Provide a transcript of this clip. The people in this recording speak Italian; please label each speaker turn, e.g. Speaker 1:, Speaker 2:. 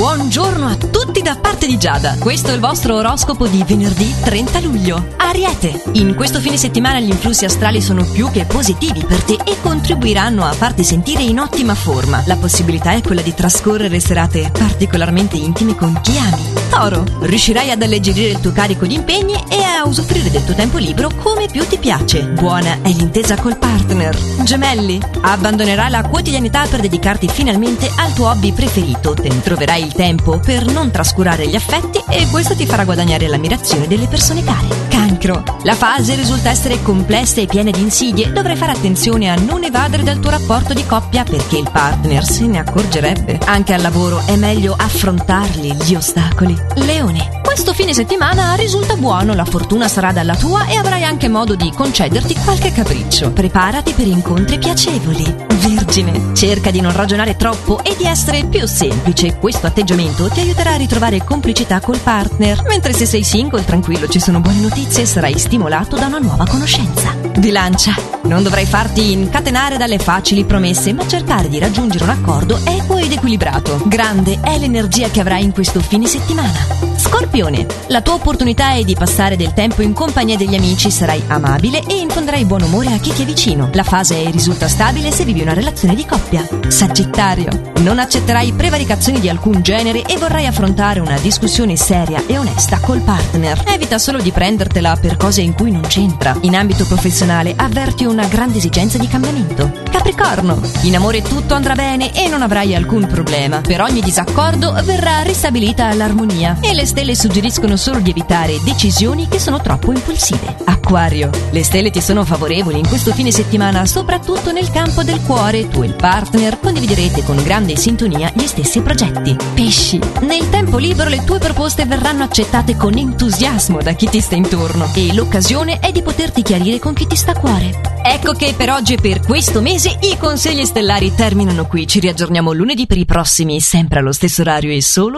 Speaker 1: Buongiorno a tutti da parte di Giada. Questo è il vostro oroscopo di venerdì 30 luglio. Ariete. In questo fine settimana gli influssi astrali sono più che positivi per te e contribuiranno a farti sentire in ottima forma. La possibilità è quella di trascorrere serate particolarmente intime con chi ami. Toro. Riuscirai ad alleggerire il tuo carico di impegni e a usufruire del tuo tempo libero come più ti piace. Buona è l'intesa col partner. Gemelli. Abbandonerai la quotidianità per dedicarti finalmente al tuo hobby preferito. Te ne troverai il tempo per non trascurare gli affetti e questo ti farà guadagnare l'ammirazione delle persone care. Cancro. La fase risulta essere complessa e piena di insidie. Dovrai fare attenzione a non evadere dal tuo rapporto di coppia perché il partner se ne accorgerebbe. Anche al lavoro è meglio affrontarli gli ostacoli. Leone. Questo fine settimana risulta buono, la fortuna sarà dalla tua e avrai anche modo di concederti qualche capriccio. Preparati per incontri piacevoli. Vergine, cerca di non ragionare troppo e di essere più semplice. Questo atteggiamento ti aiuterà a ritrovare complicità col partner. Mentre se sei single, tranquillo, ci sono buone notizie e sarai stimolato da una nuova conoscenza. Bilancia, non dovrai farti incatenare dalle facili promesse, ma cercare di raggiungere un accordo equo ed equilibrato. Grande è l'energia che avrai in questo fine settimana. Scorpione, la tua opportunità è di passare del tempo in compagnia degli amici, sarai amabile e infonderai buon umore a chi ti è vicino. La fase risulta stabile se vivi una relazione di coppia. Sagittario, non accetterai prevaricazioni di alcun genere e vorrai affrontare una discussione seria e onesta col partner. Evita solo di prendertela per cose in cui non c'entra. In ambito professionale avverti una grande esigenza di cambiamento. Capricorno, in amore tutto andrà bene e non avrai alcun problema. Per ogni disaccordo verrà ristabilita l'armonia e le stelle suggeriscono solo di evitare decisioni che sono troppo impulsive. Acquario, le stelle ti sono favorevoli in questo fine settimana, soprattutto nel campo del cuore. Tu e il partner condividerete con grande sintonia gli stessi progetti. Pesci, nel tempo libero le tue proposte verranno accettate con entusiasmo da chi ti sta intorno e l'occasione è di poterti chiarire con chi ti sta a cuore. Ecco che per oggi e per questo mese i consigli stellari terminano qui. Ci riaggiorniamo lunedì per i prossimi, sempre allo stesso orario e solo